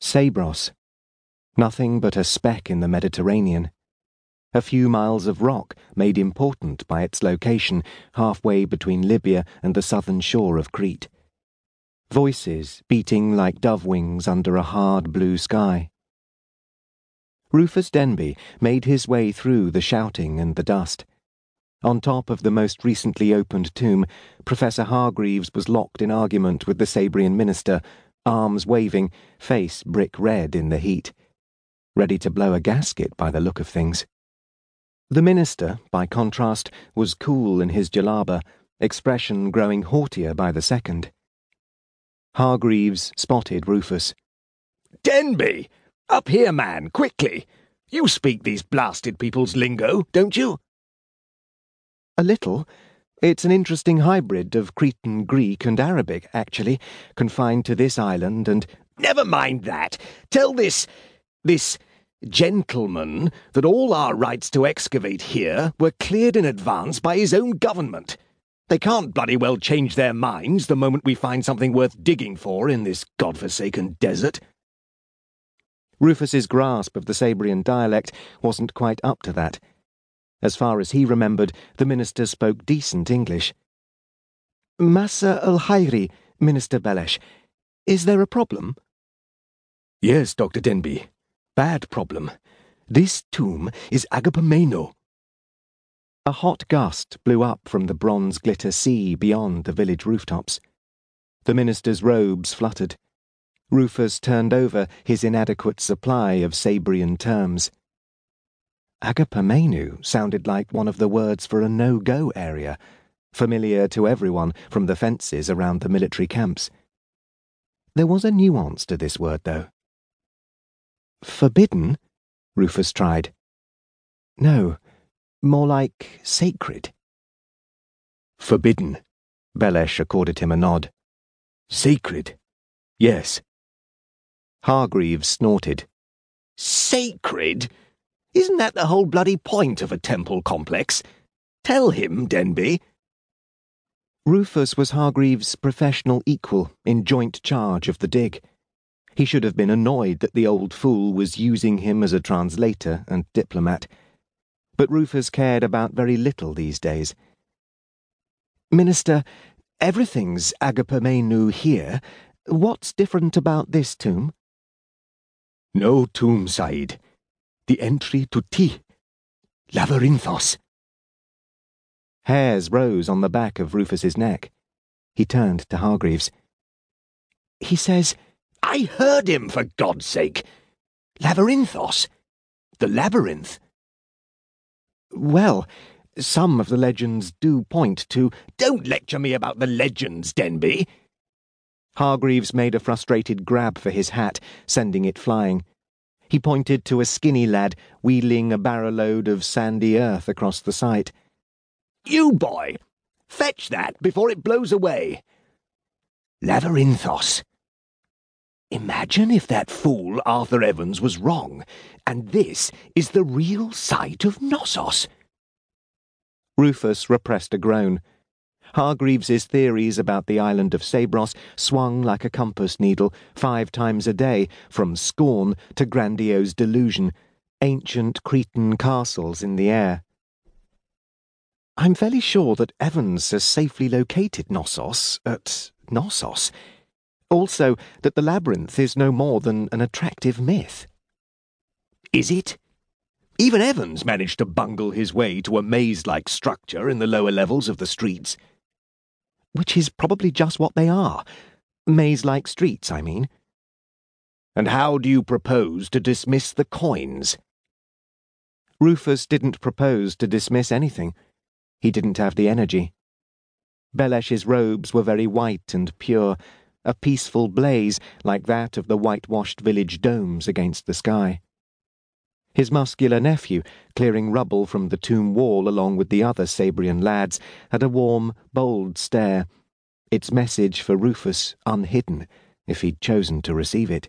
Sabros. Nothing but a speck in the Mediterranean. A few miles of rock made important by its location halfway between Libya and the southern shore of Crete. Voices beating like dove wings under a hard blue sky. Rufus Denby made his way through the shouting and the dust. On top of the most recently opened tomb, Professor Hargreaves was locked in argument with the Sabrian minister, arms waving, face brick red in the heat. Ready to blow a gasket by the look of things. The minister, by contrast, was cool in his jalaba, expression growing haughtier by the second. Hargreaves spotted Rufus. Denby! Up here, man, quickly! You speak these blasted people's lingo, don't you? A little. It's an interesting hybrid of Cretan Greek and Arabic, actually, confined to this island and. Never mind that. Tell this. this gentleman that all our rights to excavate here were cleared in advance by his own government. They can't bloody well change their minds the moment we find something worth digging for in this god-forsaken desert. Rufus's grasp of the Sabrian dialect wasn't quite up to that. As far as he remembered, the minister spoke decent English. Massa al Hayri, Minister Belesh, is there a problem? Yes, Dr. Denby. Bad problem. This tomb is Agapemeno. A hot gust blew up from the bronze glitter sea beyond the village rooftops. The minister's robes fluttered. Rufus turned over his inadequate supply of Sabrian terms. Agapemenu sounded like one of the words for a no-go area, familiar to everyone from the fences around the military camps. There was a nuance to this word, though. Forbidden? Rufus tried. No, more like sacred. Forbidden. Belesh accorded him a nod. Sacred. Yes. Hargreaves snorted. Sacred? Isn't that the whole bloody point of a temple complex? Tell him, Denby. Rufus was Hargreaves' professional equal in joint charge of the dig. He should have been annoyed that the old fool was using him as a translator and diplomat but Rufus cared about very little these days. Minister, everything's Agapemenu here. What's different about this tomb? No tomb, Said. The entry to T. Labyrinthos. Hairs rose on the back of Rufus's neck. He turned to Hargreaves. He says, I heard him, for God's sake. Labyrinthos. The labyrinth. Well, some of the legends do point to. Don't lecture me about the legends, Denby. Hargreaves made a frustrated grab for his hat, sending it flying. He pointed to a skinny lad wheeling a barrowload of sandy earth across the site. You boy! Fetch that before it blows away. Labyrinthos. Imagine if that fool Arthur Evans was wrong, and this is the real site of Knossos. Rufus repressed a groan. Hargreaves's theories about the island of Sabros swung like a compass needle five times a day, from scorn to grandiose delusion, ancient Cretan castles in the air. I'm fairly sure that Evans has safely located Knossos at Knossos also, that the labyrinth is no more than an attractive myth. Is it? Even Evans managed to bungle his way to a maze like structure in the lower levels of the streets. Which is probably just what they are. Maze like streets, I mean. And how do you propose to dismiss the coins? Rufus didn't propose to dismiss anything. He didn't have the energy. Belesh's robes were very white and pure a peaceful blaze like that of the whitewashed village domes against the sky. His muscular nephew, clearing rubble from the tomb wall along with the other Sabrian lads, had a warm, bold stare, its message for Rufus unhidden, if he'd chosen to receive it.